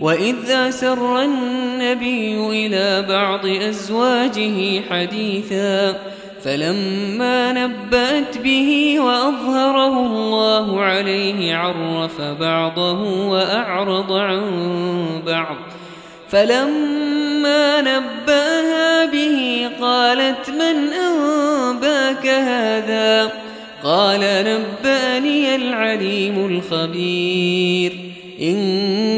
وإذ أسر النبي إلى بعض أزواجه حديثا فلما نبأت به وأظهره الله عليه عرف بعضه وأعرض عن بعض فلما نبأها به قالت من أنباك هذا قال نبأني العليم الخبير إن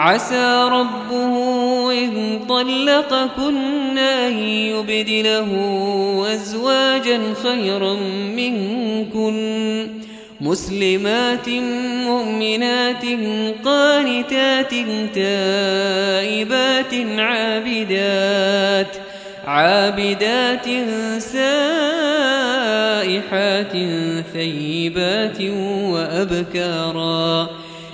عسى ربه إن طلقكن أن يبدله أزواجا خيرا منكن. مسلمات مؤمنات قانتات تائبات عابدات عابدات سائحات ثيبات وأبكارا.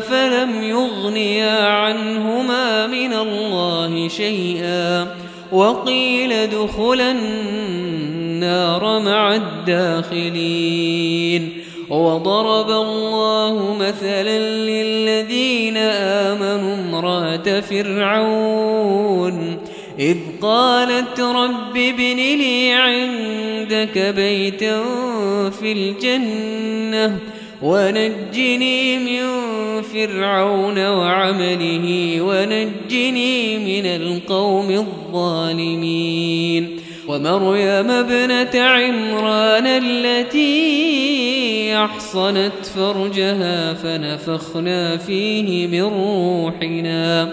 فلم يغنيا عنهما من الله شيئا وقيل ادخلا النار مع الداخلين وضرب الله مثلا للذين آمنوا امرأة فرعون إذ قالت رب ابن لي عندك بيتا في الجنة ونجني من فرعون وعمله ونجني من القوم الظالمين ومريم ابنة عمران التي أحصنت فرجها فنفخنا فيه من روحنا